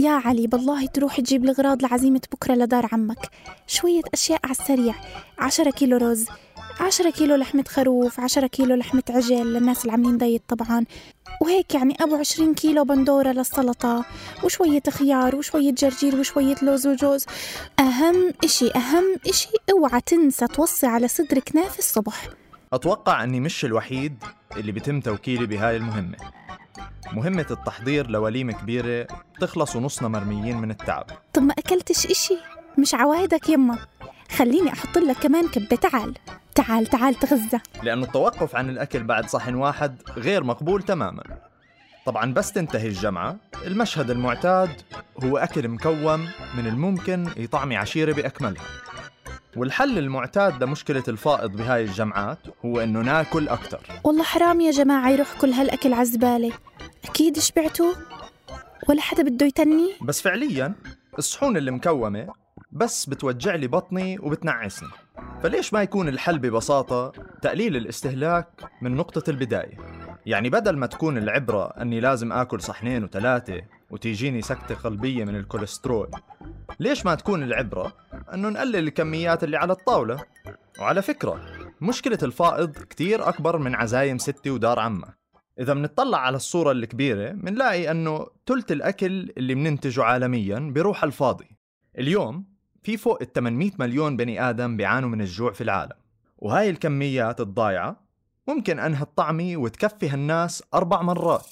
يا علي بالله تروح تجيب الأغراض لعزيمة بكرة لدار عمك. شوية أشياء على السريع. عشرة كيلو رز عشرة كيلو لحمة خروف عشرة كيلو لحمة عجل. للناس اللي عاملين دايت طبعا. وهيك يعني أبو عشرين كيلو بندورة للسلطة. وشوية خيار وشوية جرجير وشوية لوز وجوز. أهم إشي أهم إشي أوعى تنسى توصي على صدر كنافة الصبح أتوقع أني مش الوحيد اللي بيتم توكيلي بهاي المهمة. مهمة التحضير لوليمة كبيرة تخلص ونصنا مرميين من التعب. طب ما أكلتش إشي؟ مش عوايدك يما. خليني أحط لك كمان كبة تعال. تعال تعال تغذى لأنه التوقف عن الأكل بعد صحن واحد غير مقبول تماما. طبعا بس تنتهي الجمعة. المشهد المعتاد هو أكل مكوم من الممكن يطعمي عشيرة بأكملها. والحل المعتاد لمشكلة الفائض بهاي الجمعات هو إنه ناكل أكتر. والله حرام يا جماعة يروح كل هالأكل عزبالة أكيد شبعتوا؟ ولا حدا بده يتني؟ بس فعليا الصحون المكومة بس بتوجع لي بطني وبتنعسني. فليش ما يكون الحل ببساطة تقليل الاستهلاك من نقطة البداية؟ يعني بدل ما تكون العبرة أني لازم آكل صحنين وثلاثة وتيجيني سكتة قلبية من الكوليسترول ليش ما تكون العبرة أنه نقلل الكميات اللي على الطاولة؟ وعلى فكرة مشكلة الفائض كتير أكبر من عزايم ستي ودار عمك إذا منطلع على الصورة الكبيرة منلاقي أنه تلت الأكل اللي مننتجه عالميا بيروح الفاضي. اليوم في فوق ال 800 مليون بني آدم بيعانوا من الجوع في العالم وهاي الكميات الضايعة ممكن أنها الطعمة وتكفي هالناس أربع مرات.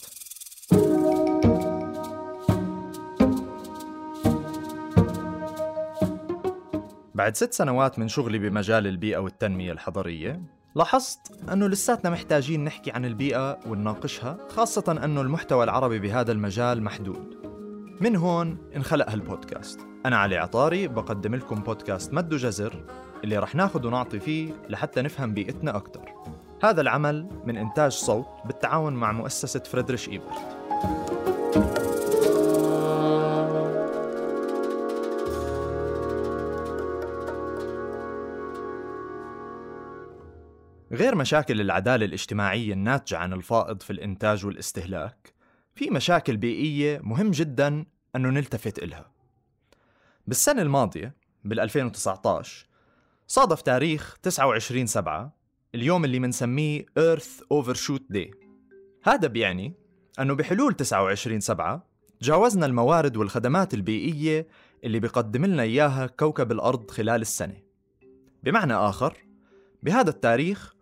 بعد ست سنوات من شغلي بمجال البيئة والتنمية الحضرية لاحظت أنه لساتنا محتاجين نحكي عن البيئة ونناقشها خاصة أنه المحتوى العربي بهذا المجال محدود. من هون انخلق هالبودكاست. أنا علي عطاري بقدم لكم بودكاست مد جزر اللي رح ناخد ونعطي فيه لحتى نفهم بيئتنا أكتر. هذا العمل من إنتاج صوت بالتعاون مع مؤسسة فريدريش إيبرت. غير مشاكل العدالة الاجتماعية الناتجة عن الفائض في الإنتاج والاستهلاك في مشاكل بيئية مهم جدا أنه نلتفت إلها. بالسنة الماضية بال 2019 صادف تاريخ 29 سبعة اليوم اللي منسميه Earth Overshoot Day. هذا بيعني أنه بحلول 29 سبعة تجاوزنا الموارد والخدمات البيئية اللي بيقدم لنا إياها كوكب الأرض خلال السنة. بمعنى آخر بهذا التاريخ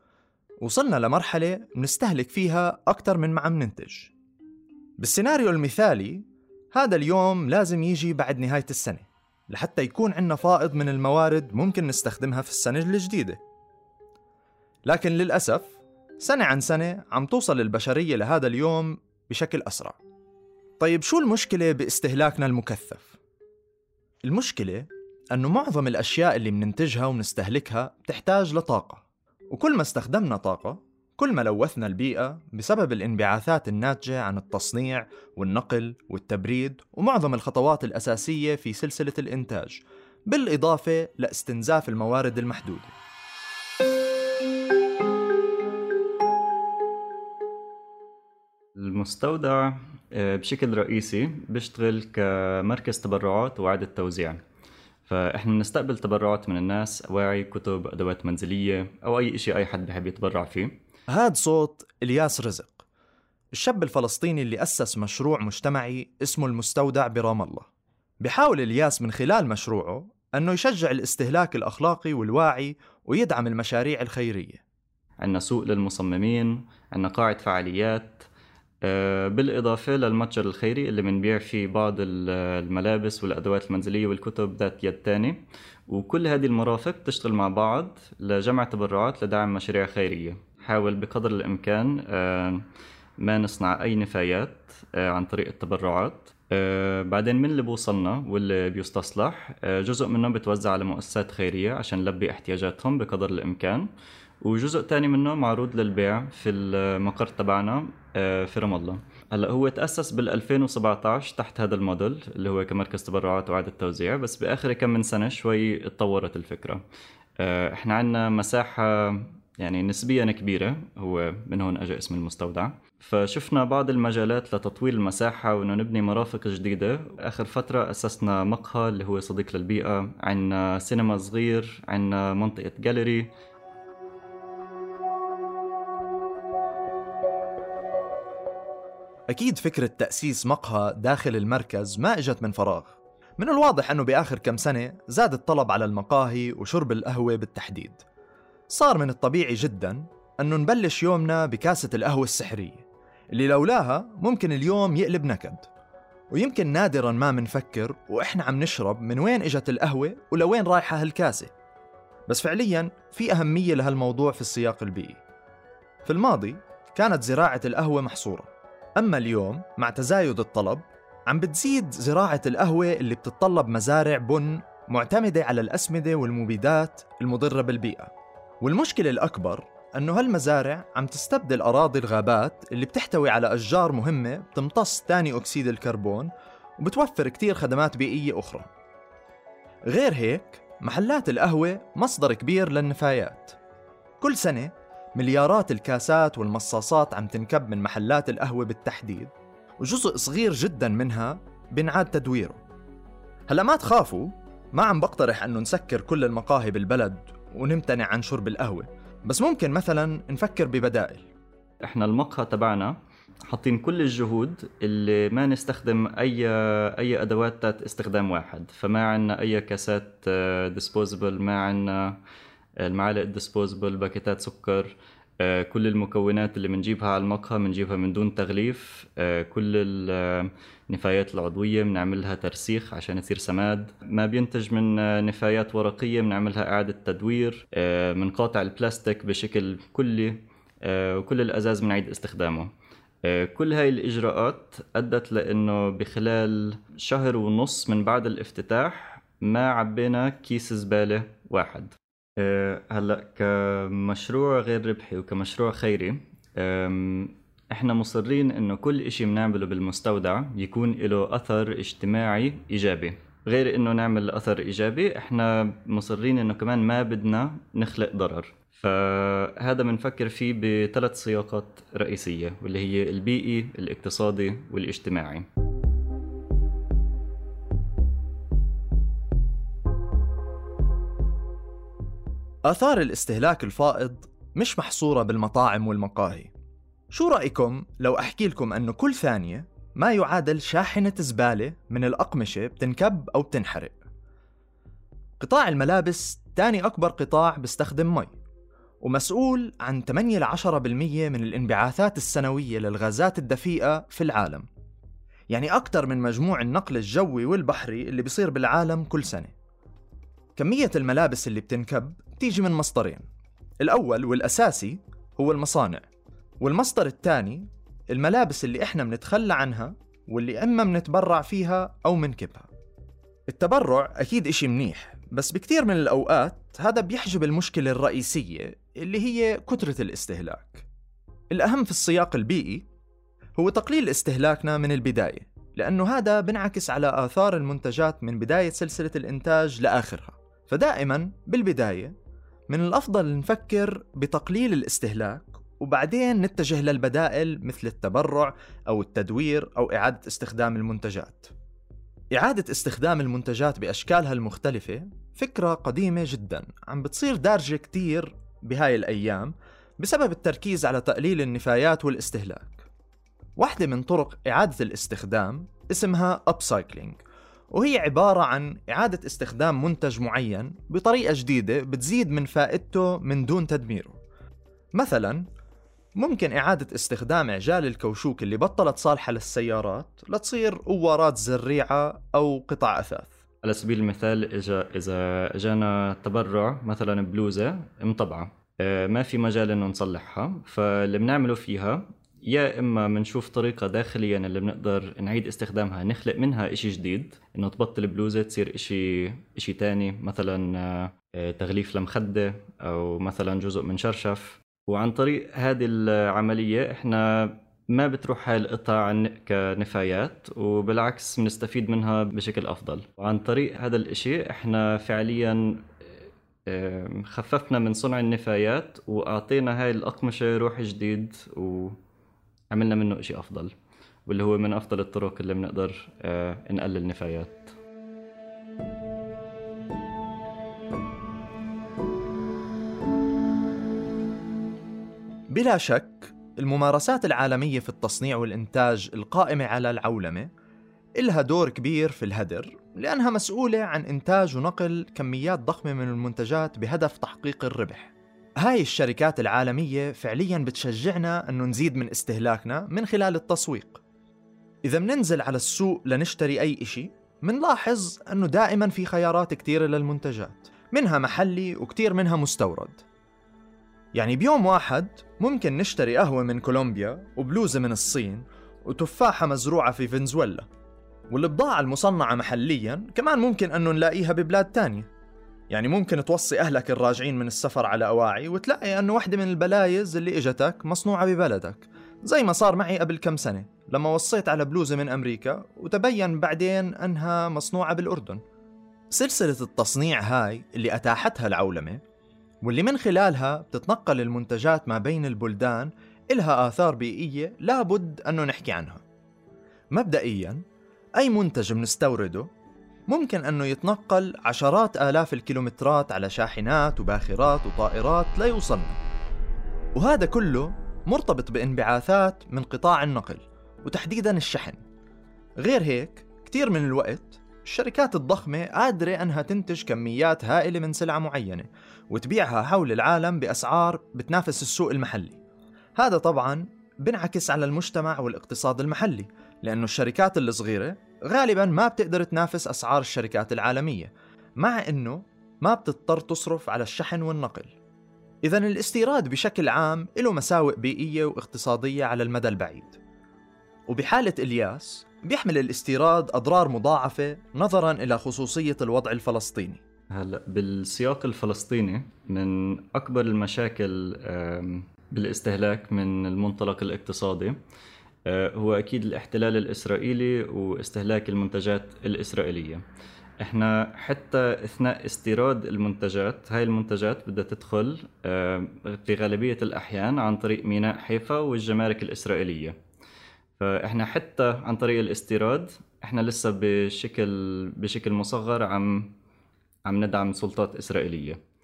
وصلنا لمرحلة منستهلك فيها أكثر من ما عم ننتج. بالسيناريو المثالي هذا اليوم لازم يجي بعد نهاية السنة لحتى يكون عندنا فائض من الموارد ممكن نستخدمها في السنة الجديدة. لكن للأسف سنة عن سنة عم توصل البشرية لهذا اليوم بشكل أسرع. طيب شو المشكلة باستهلاكنا المكثف؟ المشكلة أنه معظم الأشياء اللي مننتجها ومنستهلكها بتحتاج لطاقة. وكل ما استخدمنا طاقة كل ما لوثنا البيئة بسبب الانبعاثات الناتجة عن التصنيع والنقل والتبريد ومعظم الخطوات الأساسية في سلسلة الإنتاج بالإضافة لاستنزاف الموارد المحدودة. المستودع آه، بشكل رئيسي بيشتغل كمركز تبرعات وإعادة توزيع. فإحنا بنستقبل تبرعات من الناس أواعي كتب أدوات منزلية أو أي شيء أي حد بحب يتبرع فيه. هاد صوت إلياس رزق الشاب الفلسطيني اللي أسس مشروع مجتمعي اسمه المستودع برام الله. بحاول إلياس من خلال مشروعه أنه يشجع الاستهلاك الأخلاقي والواعي ويدعم المشاريع الخيرية. عندنا سوق للمصممين عندنا قاعة فعاليات بالإضافة للمتجر الخيري اللي بنبيع فيه بعض الملابس والأدوات المنزلية والكتب ذات يد تاني. وكل هذه المرافق تشتغل مع بعض لجمع تبرعات لدعم مشاريع خيرية. حاول بقدر الإمكان آه، ما نصنع أي نفايات آه، عن طريق التبرعات. بعدين من اللي بوصلنا واللي بيستصلح جزء منه بتوزع على مؤسسات خيرية عشان نلبي احتياجاتهم بقدر الإمكان. وجزء تاني منه معروض للبيع في المقر تبعنا آه، في رام الله هلا هو تأسس بال 2017 تحت هذا الموديل اللي هو كمركز تبرعات وإعادة توزيع بس بآخر كم من سنة شوي اتطورت الفكرة. آه، إحنا عندنا مساحة يعني نسبيا كبيرة هو من هون أجى اسم المستودع. فشفنا بعض المجالات لتطوير المساحة وإنه نبني مرافق جديدة. آخر فترة أسسنا مقهى اللي هو صديق للبيئة عنا سينما صغير عنا منطقة جاليري أكيد فكرة تأسيس مقهى داخل المركز ما إجت من فراغ. من الواضح أنه بآخر كم سنة زاد الطلب على المقاهي وشرب القهوة بالتحديد. صار من الطبيعي جدا أنه نبلش يومنا بكاسة القهوة السحرية اللي لولاها ممكن اليوم يقلب نكد. ويمكن نادرا ما منفكر وإحنا عم نشرب من وين إجت القهوة ولوين رايحة هالكاسة. بس فعليا في أهمية لهالموضوع في السياق البيئي. في الماضي كانت زراعة القهوة محصورة. أما اليوم مع تزايد الطلب عم بتزيد زراعة القهوة اللي بتتطلب مزارع بن معتمدة على الأسمدة والمبيدات المضرة بالبيئة. والمشكلة الأكبر أنه هالمزارع عم تستبدل أراضي الغابات اللي بتحتوي على أشجار مهمة بتمتص ثاني أكسيد الكربون وبتوفر كتير خدمات بيئية أخرى. غير هيك محلات القهوة مصدر كبير للنفايات. كل سنة مليارات الكاسات والمصاصات عم تنكب من محلات القهوة بالتحديد وجزء صغير جدا منها بنعاد تدويره. هلأ ما تخافوا ما عم بقترح إنه نسكر كل المقاهي بالبلد ونمتنع عن شرب القهوة بس ممكن مثلا نفكر ببدائل. إحنا المقهى تبعنا حاطين كل الجهود اللي ما نستخدم أي أي أدوات تات استخدام واحد فما عندنا أي كاسات disposable ما عندنا المعالق ال disposable باكيتات سكر آه، كل المكونات اللي بنجيبها على المقهى بنجيبها من دون تغليف آه، كل النفايات العضوية بنعملها تسبيخ عشان يصير سماد. ما بينتج من آه، نفايات ورقية بنعملها إعادة تدوير بنقاطع البلاستيك بشكل كلي وكل الأزاز بنعيد استخدامه. كل هاي الإجراءات أدت لأنه بخلال شهر ونص من بعد الافتتاح ما عبينا كيس زبالة واحد. آه، هلا كمشروع غير ربحي وكمشروع خيري إحنا مصرين إنه كل إشي بنعمله بالمستودع يكون له أثر اجتماعي إيجابي. غير إنه نعمل أثر إيجابي إحنا مصرين إنه كمان ما بدنا نخلق ضرر. فهذا بنفكر فيه بثلاث سياقات رئيسية واللي هي البيئي الاقتصادي والاجتماعي. آثار الاستهلاك الفائض مش محصورة بالمطاعم والمقاهي. شو رأيكم لو أحكي لكم أنه كل ثانية ما يعادل شاحنة زبالة من الأقمشة بتنكب أو بتنحرق؟ قطاع الملابس تاني أكبر قطاع بيستخدم مي ومسؤول عن 8 ل 10% من الانبعاثات السنوية للغازات الدفيئة في العالم. يعني أكثر من مجموع النقل الجوي والبحري اللي بيصير بالعالم كل سنة. كمية الملابس اللي بتنكب تيجي من مصدرين. الأول والأساسي هو المصانع والمصدر الثاني الملابس اللي إحنا بنتخلى عنها واللي إما بنتبرع فيها أو منكبها التبرع أكيد إشي منيح بس بكثير من الأوقات هذا بيحجب المشكلة الرئيسية اللي هي كثرة الاستهلاك. الأهم في السياق البيئي هو تقليل استهلاكنا من البداية لأنه هذا بنعكس على آثار المنتجات من بداية سلسلة الإنتاج لآخرها فدائما بالبداية من الأفضل نفكر بتقليل الاستهلاك وبعدين نتجه للبدائل مثل التبرع أو التدوير أو إعادة استخدام المنتجات. إعادة استخدام المنتجات بأشكالها المختلفة فكرة قديمة جدا عم بتصير دارجة كتير بهاي الأيام بسبب التركيز على تقليل النفايات والاستهلاك. واحدة من طرق إعادة الاستخدام اسمها upcycling وهي عبارة عن إعادة استخدام منتج معين بطريقة جديدة بتزيد من فائدته من دون تدميره. مثلا ممكن إعادة استخدام عجال الكوشوك اللي بطلت صالحة للسيارات لتصير قوارات زريعة أو قطع أثاث. على سبيل المثال إذا إذا جانا تبرع مثلا بلوزة مطبعة آه، ما في مجال إنه نصلحها فاللي بنعمله فيها يا إما بنشوف طريقة داخليا اللي بنقدر نعيد استخدامها نخلق منها إشي جديد إنه تبطل بلوزه تصير إشي إشي تاني مثلا آه، تغليف لمخدة أو مثلا جزء من شرشف. وعن طريق هذه العملية إحنا ما بتروح هاي القطع كنفايات وبالعكس بنستفيد منها بشكل أفضل. وعن طريق هذا الإشي إحنا فعليا خففنا من صنع النفايات وأعطينا هاي الأقمشة روح جديد وعملنا منه إشي أفضل واللي هو من أفضل الطرق اللي بنقدر آه، نقلل نفايات بلا شك الممارسات العالمية في التصنيع والإنتاج القائمة على العولمة إلها دور كبير في الهدر لأنها مسؤولة عن إنتاج ونقل كميات ضخمة من المنتجات بهدف تحقيق الربح. هاي الشركات العالمية فعليا بتشجعنا أنه نزيد من استهلاكنا من خلال التسويق. إذا مننزل على السوق لنشتري أي إشي منلاحظ أنه دائما في خيارات كتيرة للمنتجات منها محلي وكتير منها مستورد. يعني بيوم واحد ممكن نشتري قهوة من كولومبيا وبلوزة من الصين وتفاحة مزروعة في فنزويلا والبضاعة المصنعة محليا كمان ممكن أنه نلاقيها ببلاد تانية. يعني ممكن توصي أهلك الراجعين من السفر على أواعي وتلاقي أنه واحدة من البلايز اللي إجتك مصنوعة ببلدك. زي ما صار معي قبل كم سنة لما وصيت على بلوزة من أمريكا وتبين بعدين أنها مصنوعة بالأردن. سلسلة التصنيع هاي اللي أتاحتها العولمة واللي من خلالها بتتنقل المنتجات ما بين البلدان إلها آثار بيئية لابد أنه نحكي عنها. مبدئيا أي منتج منستورده ممكن أنه يتنقل عشرات آلاف الكيلومترات على شاحنات وباخرات وطائرات ليوصلنا وهذا كله مرتبط بانبعاثات من قطاع النقل وتحديدا الشحن. غير هيك كتير من الوقت الشركات الضخمة قادرة أنها تنتج كميات هائلة من سلعة معينة وتبيعها حول العالم بأسعار بتنافس السوق المحلي. هذا طبعا بنعكس على المجتمع والاقتصاد المحلي لأنه الشركات الصغيرة غالبا ما بتقدر تنافس أسعار الشركات العالمية مع أنه ما بتضطر تصرف على الشحن والنقل. إذا الاستيراد بشكل عام له مساوئ بيئية واقتصادية على المدى البعيد. وبحالة إلياس بيحمل الاستيراد أضرار مضاعفة نظرا إلى خصوصية الوضع الفلسطيني. هلأ بالسياق الفلسطيني من أكبر المشاكل بالإستهلاك من المنطلق الاقتصادي هو أكيد الاحتلال الإسرائيلي واستهلاك المنتجات الإسرائيلية. إحنا حتى أثناء استيراد المنتجات هاي المنتجات بدها تدخل في غالبية الأحيان عن طريق ميناء حيفا والجمارك الإسرائيلية. فإحنا حتى عن طريق الاستيراد إحنا لسه بشكل بشكل مصغر عم عم ندعم سلطات إسرائيلية. آه،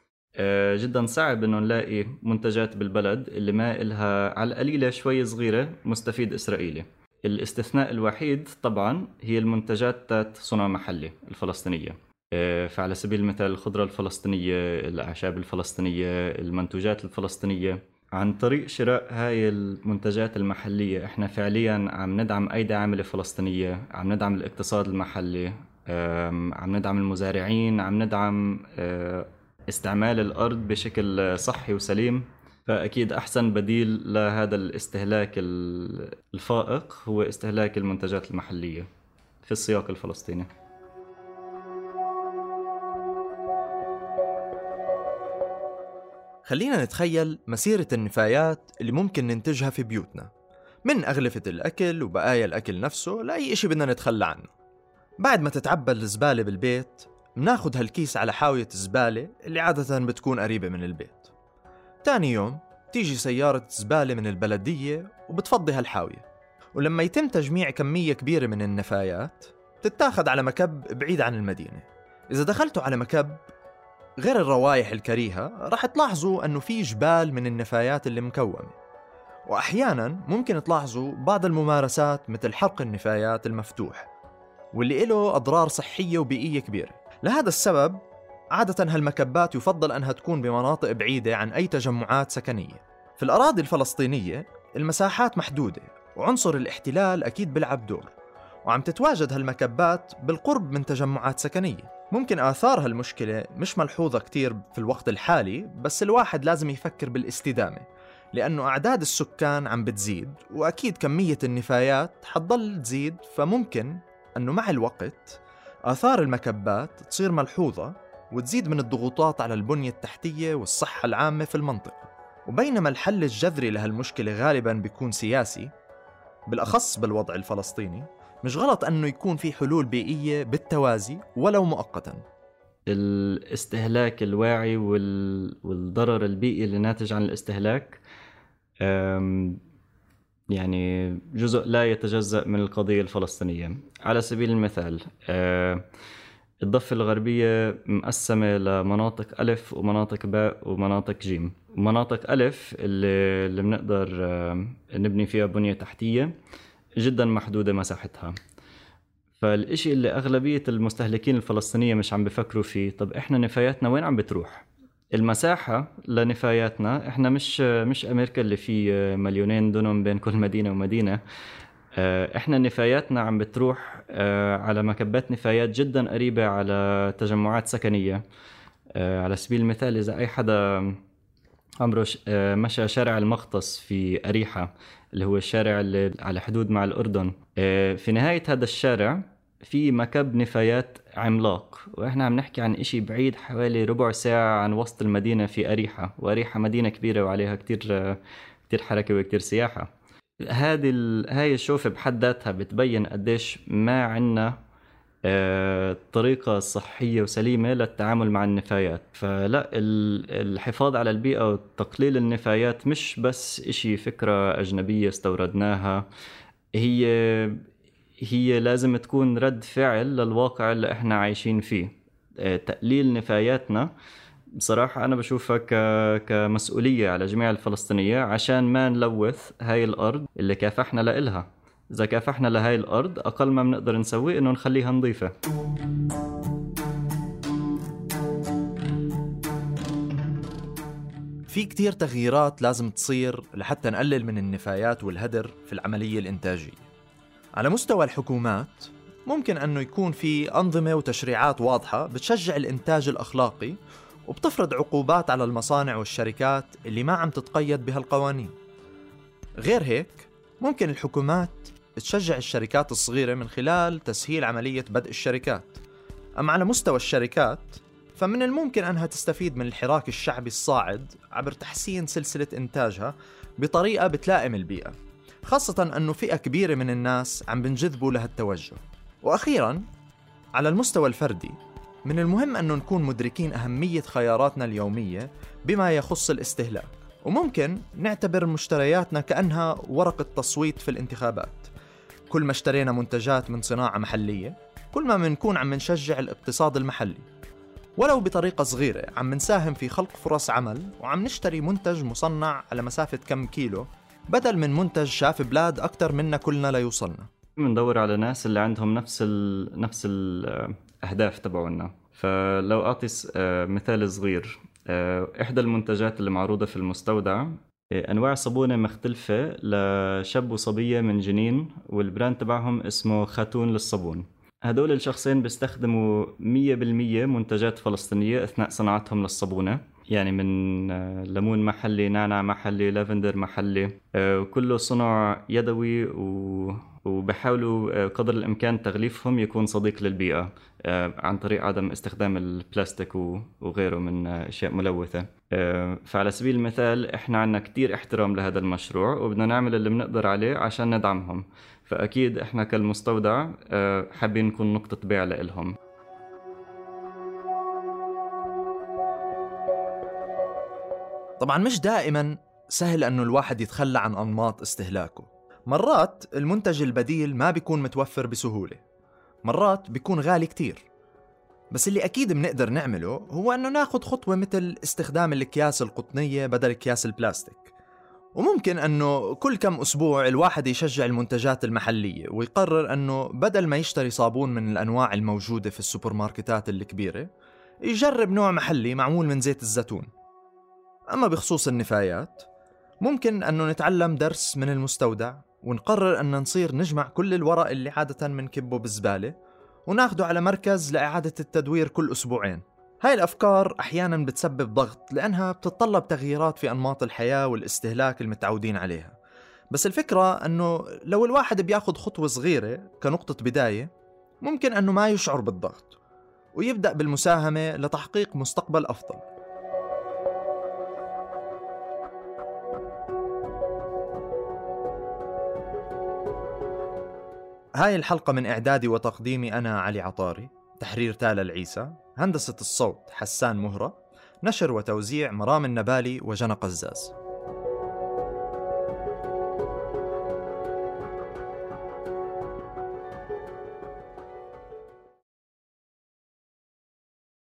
جدا صعب إنه نلاقي منتجات بالبلد اللي ما إلها على القليله شوي صغيرة مستفيد إسرائيلي. الاستثناء الوحيد طبعا هي المنتجات تات صنع محلي الفلسطينية. آه، فعلى سبيل المثال الخضرة الفلسطينية الأعشاب الفلسطينية المنتوجات الفلسطينية. عن طريق شراء هاي المنتجات المحلية إحنا فعليا عم ندعم أيدي عاملة فلسطينية عم ندعم الاقتصاد المحلي عم ندعم المزارعين عم ندعم آه، استعمال الأرض بشكل صحي وسليم فأكيد أحسن بديل لهذا الاستهلاك الفائق هو استهلاك المنتجات المحلية في السياق الفلسطيني. خلينا نتخيل مسيرة النفايات اللي ممكن ننتجها في بيوتنا. من أغلفة الأكل وبقايا الأكل نفسه لأي إشي بدنا نتخلى عنه. بعد ما تتعبى الزبالة بالبيت مناخد هالكيس على حاوية الزبالة اللي عادة بتكون قريبة من البيت. تاني يوم تيجي سيارة زبالة من البلدية وبتفضي هالحاوية. ولما يتم تجميع كمية كبيرة من النفايات تتاخد على مكب بعيد عن المدينة. إذا دخلتوا على مكب غير الروايح الكريهة رح تلاحظوا أنه في جبال من النفايات اللي مكومة. وأحيانا ممكن تلاحظوا بعض الممارسات مثل حرق النفايات المفتوح واللي له أضرار صحية وبيئية كبيرة. لهذا السبب عادة هالمكبات يفضل أنها تكون بمناطق بعيدة عن أي تجمعات سكنية. في الأراضي الفلسطينية المساحات محدودة وعنصر الاحتلال أكيد بيلعب دور وعم تتواجد هالمكبات بالقرب من تجمعات سكنية. ممكن آثار هالمشكلة مش ملحوظة كتير في الوقت الحالي بس الواحد لازم يفكر بالاستدامة لأنه أعداد السكان عم بتزيد وأكيد كمية النفايات حتضل تزيد فممكن أنه مع الوقت آثار المكبات تصير ملحوظة وتزيد من الضغوطات على البنية التحتية والصحة العامة في المنطقة. وبينما الحل الجذري لهالمشكلة غالبا بيكون سياسي بالأخص بالوضع الفلسطيني. مش غلط أنه يكون في حلول بيئية بالتوازي ولو مؤقتا. الاستهلاك الواعي والضرر البيئي اللي ناتج عن الاستهلاك يعني جزء لا يتجزأ من القضية الفلسطينية. على سبيل المثال أه، الضفة الغربية مقسمة لمناطق ألف ومناطق باء ومناطق جيم. مناطق ألف اللي, اللي بنقدر أه، نبني فيها بنية تحتية جدا محدودة مساحتها. فالإشي اللي أغلبية المستهلكين الفلسطينية مش عم بفكروا فيه طب إحنا نفاياتنا وين عم بتروح؟ المساحة لنفاياتنا إحنا مش مش أمريكا اللي في مليونين دونم بين كل مدينة ومدينة. آه، إحنا نفاياتنا عم بتروح آه، على مكبات نفايات جدا قريبة على تجمعات سكنية. آه، على سبيل المثال إذا أي حدا عمره مشى شارع المغطس في أريحة اللي هو الشارع اللي على حدود مع الأردن في نهاية هذا الشارع في مكب نفايات عملاق وإحنا عم نحكي عن إشي بعيد حوالي ربع ساعة عن وسط المدينة في أريحة وأريحة مدينة كبيرة وعليها كتير كتير حركة وكتير سياحة. هذه ال... هاي الشوفة بحد ذاتها بتبين قديش ما عنا آه، طريقة صحية وسليمة للتعامل مع النفايات. فلا الحفاظ على البيئة وتقليل النفايات مش بس إشي فكرة أجنبية استوردناها هي هي لازم تكون رد فعل للواقع اللي إحنا عايشين فيه. آه، تقليل نفاياتنا بصراحة أنا بشوفها ك... كمسؤولية على جميع الفلسطينية عشان ما نلوث هاي الأرض اللي كافحنا لإلها. إذا كافحنا لهاي الأرض أقل ما بنقدر نسويه إنه نخليها نظيفة. في كتير تغييرات لازم تصير لحتى نقلل من النفايات والهدر في العملية الإنتاجية. على مستوى الحكومات ممكن أنه يكون في أنظمة وتشريعات واضحة بتشجع الإنتاج الأخلاقي وبتفرض عقوبات على المصانع والشركات اللي ما عم تتقيد بهالقوانين. غير هيك ممكن الحكومات تشجع الشركات الصغيرة من خلال تسهيل عملية بدء الشركات. أما على مستوى الشركات فمن الممكن أنها تستفيد من الحراك الشعبي الصاعد عبر تحسين سلسلة إنتاجها بطريقة بتلائم البيئة. خاصة أنه فئة كبيرة من الناس عم بنجذبوا لهالتوجه وأخيرا على المستوى الفردي من المهم أنه نكون مدركين أهمية خياراتنا اليومية بما يخص الاستهلاك. وممكن نعتبر مشترياتنا كأنها ورقة تصويت في الانتخابات. كل ما اشترينا منتجات من صناعة محلية كل ما منكون عم نشجع الاقتصاد المحلي. ولو بطريقة صغيرة عم نساهم في خلق فرص عمل وعم نشتري منتج مصنع على مسافة كم كيلو بدل من منتج شاف بلاد أكثر منا كلنا ليوصلنا بندور على ناس اللي عندهم نفس ال نفس الأهداف تبعونا. فلو أعطي آه، مثال صغير. آه، إحدى المنتجات اللي معروضة في المستودع آه، أنواع صابونة مختلفة لشاب وصبية من جنين وال brand تبعهم اسمه خاتون للصابون. هدول الشخصين بيستخدموا 100% منتجات فلسطينية أثناء صناعتهم للصابونة. يعني من آه، ليمون محلي نعناع محلي لافندر محلي آه، كله صنع يدوي و وبحاولوا آه، قدر الإمكان تغليفهم يكون صديق للبيئة عن طريق عدم استخدام البلاستيك وغيره من أشياء ملوثة. فعلى سبيل المثال إحنا عندنا كتير احترام لهذا المشروع وبدنا نعمل اللي بنقدر عليه عشان ندعمهم. فأكيد إحنا كالمستودع حابين نكون نقطة بيع لهم طبعا مش دائما سهل أنه الواحد يتخلى عن أنماط استهلاكه. مرات المنتج البديل ما بيكون متوفر بسهولة. مرات بيكون غالي كتير. بس اللي أكيد بنقدر نعمله هو أنه ناخد خطوة مثل استخدام الأكياس القطنية بدل أكياس البلاستيك. وممكن أنه كل كم أسبوع الواحد يشجع المنتجات المحلية ويقرر أنه بدل ما يشتري صابون من الأنواع الموجودة في السوبر ماركتات الكبيرة يجرب نوع محلي معمول من زيت الزيتون. أما بخصوص النفايات ممكن أنه نتعلم درس من المستودع ونقرر أن نصير نجمع كل الورق اللي عادة منكبه بالزبالة وناخده على مركز لإعادة التدوير كل أسبوعين. هاي الأفكار أحيانا بتسبب ضغط لأنها بتتطلب تغييرات في أنماط الحياة والاستهلاك المتعودين عليها. بس الفكرة أنه لو الواحد بياخد خطوة صغيرة كنقطة بداية ممكن أنه ما يشعر بالضغط ويبدأ بالمساهمة لتحقيق مستقبل أفضل. هاي الحلقة من إعدادي وتقديمي أنا علي عطاري تحرير تالا العيسى هندسة الصوت حسان مهرة نشر وتوزيع مرام النبالي وجنى قزاز